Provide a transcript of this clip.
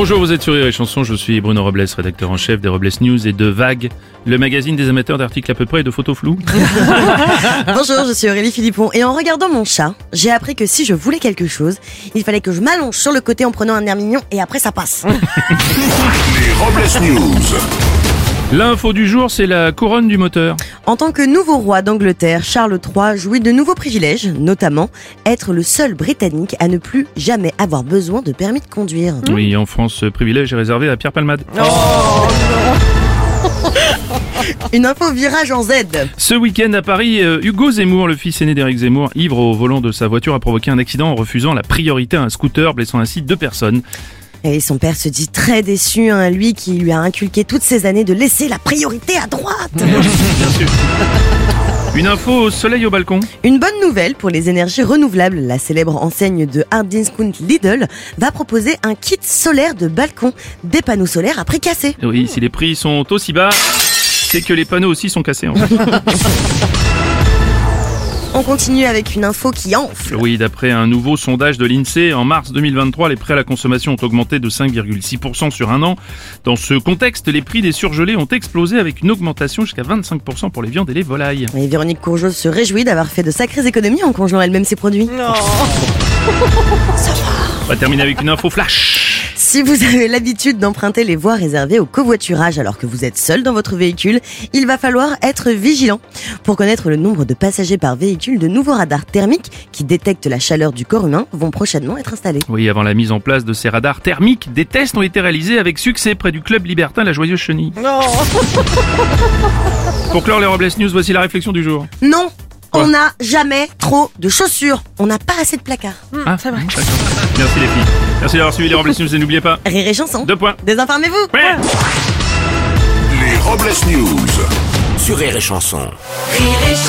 Bonjour, vous êtes sur Rire et Chanson, je suis Bruno Robles, rédacteur en chef des Robles News et de Vague, le magazine des amateurs d'articles à peu près et de photos floues. Bonjour, je suis Aurélie Philippon et en regardant mon chat, j'ai appris que si je voulais quelque chose, il fallait que je m'allonge sur le côté en prenant un air mignon et après ça passe. Les Robles News. L'info du jour, c'est la couronne du moteur. En tant que nouveau roi d'Angleterre, Charles III jouit de nouveaux privilèges, notamment être le seul Britannique à ne plus jamais avoir besoin de permis de conduire. Oui, en France, ce privilège est réservé à Pierre Palmade. Une info virage en Z. Ce week-end à Paris, euh, Hugo Zemmour, le fils aîné d'Éric Zemmour, ivre au volant de sa voiture, a provoqué un accident en refusant la priorité à un scooter, blessant ainsi deux personnes. Et son père se dit très déçu, hein, lui qui lui a inculqué toutes ces années de laisser la priorité à droite. Une info au soleil au balcon. Une bonne nouvelle pour les énergies renouvelables. La célèbre enseigne de hard discount Lidl va proposer un kit solaire de balcon, des panneaux solaires à prix cassé. Oui, si les prix sont aussi bas, c'est que les panneaux aussi sont cassés. En fait. On continue avec une info qui enfle. Oui, d'après un nouveau sondage de l'INSEE, en mars 2023, les prêts à la consommation ont augmenté de 5,6% sur un an. Dans ce contexte, les prix des surgelés ont explosé avec une augmentation jusqu'à 25% pour les viandes et les volailles. Et Véronique Courgeot se réjouit d'avoir fait de sacrées économies en congelant elle-même ses produits. On va terminer avec une info flash. Si vous avez l'habitude d'emprunter les voies réservées au covoiturage alors que vous êtes seul dans votre véhicule, il va falloir être vigilant. Pour connaître le nombre de passagers par véhicule, de nouveaux radars thermiques qui détectent la chaleur du corps humain vont prochainement être installés. Oui, avant la mise en place de ces radars thermiques, des tests ont été réalisés avec succès près du club libertin La Joyeuse Chenille. Pour clore les Robles News, voici la réflexion du jour. Non Quoi on n'a jamais trop de chaussures. On n'a pas assez de placards. Ah, c'est vrai. Merci les filles. Merci d'avoir suivi les Robles News et n'oubliez pas, Rire et chanson. deux points. Désinformez-vous. Ouais. Les Robles News. Sur Rire et Chanson. Rire et chanson